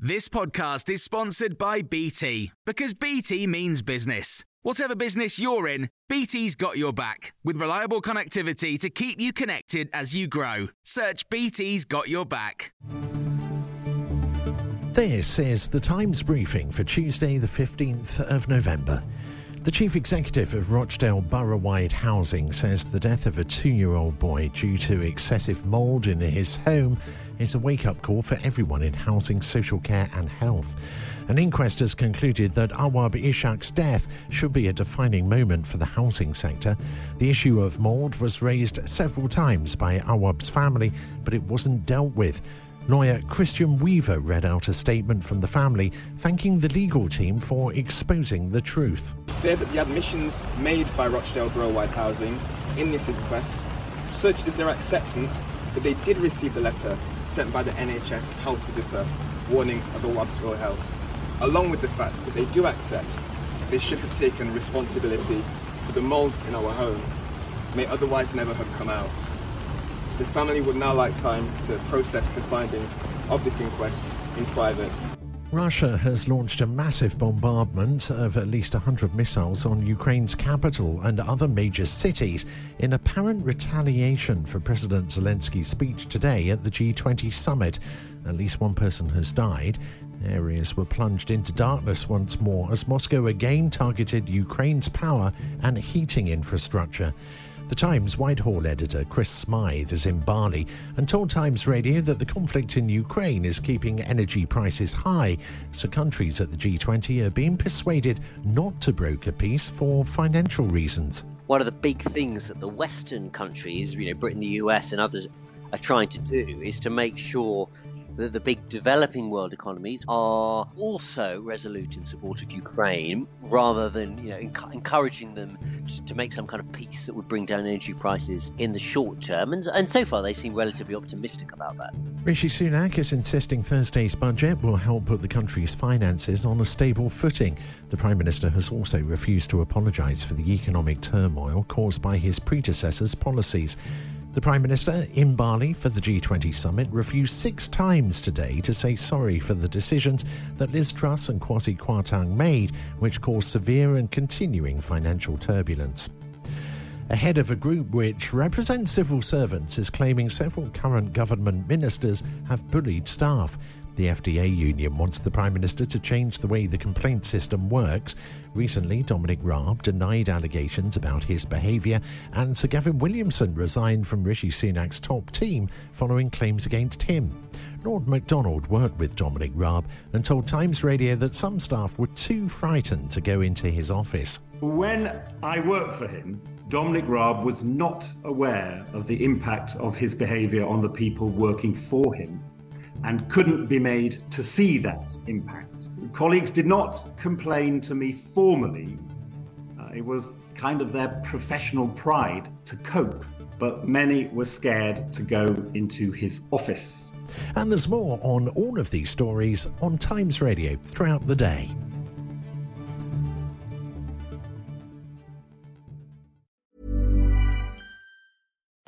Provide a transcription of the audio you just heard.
This podcast is sponsored by BT because BT means business. Whatever business you're in, BT's got your back with reliable connectivity to keep you connected as you grow. Search BT's got your back. This is the Times briefing for Tuesday, the 15th of November. The chief executive of Rochdale Borough-wide Housing says the death of a two-year-old boy due to excessive mould in his home is a wake-up call for everyone in housing, social care and health. An inquest has concluded that Awab Ishak's death should be a defining moment for the housing sector. The issue of mould was raised several times by Awab's family, but it wasn't dealt with. Lawyer Christian Weaver read out a statement from the family thanking the legal team for exposing the truth. That the admissions made by Rochdale Borough-wide Housing in this inquest, such as their acceptance that they did receive the letter sent by the NHS health visitor warning of Awab's ill health, along with the fact that they do accept they should have taken responsibility for the mould in our home, may otherwise never have come out. The family would now like time to process the findings of this inquest in private. Russia has launched a massive bombardment of at least 100 missiles on Ukraine's capital and other major cities in apparent retaliation for President Zelensky's speech today at the G20 summit. At least one person has died. Areas were plunged into darkness once more as Moscow again targeted Ukraine's power and heating infrastructure. The Times Whitehall editor Chris Smyth is in Bali and told Times Radio that the conflict in Ukraine is keeping energy prices high, so countries at the G20 are being persuaded not to broker peace for financial reasons. One of the big things that the Western countries, you know, Britain, the US, and others are trying to do is to make sure that the big developing world economies are also resolute in support of Ukraine, rather than you know enc- encouraging them to, to, make some kind of peace that would bring down energy prices in the short term. And, and so far, they seem relatively optimistic about that. Rishi Sunak is insisting Thursday's budget will help put the country's finances on a stable footing. The Prime Minister has also refused to apologise for the economic turmoil caused by his predecessor's policies. The Prime Minister in Bali for the G20 summit refused six times today to say sorry for the decisions that Liz Truss and Kwasi Kwarteng made, which caused severe and continuing financial turbulence. A head of a group which represents civil servants is claiming several current government ministers have bullied staff. The FDA union wants the Prime Minister to change the way the complaint system works. Recently, Dominic Raab denied allegations about his behaviour, and Sir Gavin Williamson resigned from Rishi Sunak's top team following claims against him. Lord MacDonald worked with Dominic Raab and told Times Radio that some staff were too frightened to go into his office. When I worked for him, Dominic Raab was not aware of the impact of his behaviour on the people working for him and couldn't be made to see that impact. Colleagues did not complain to me formally. Uh, it was kind of their professional pride to cope, but many were scared to go into his office. And there's more on all of these stories on Times Radio throughout the day.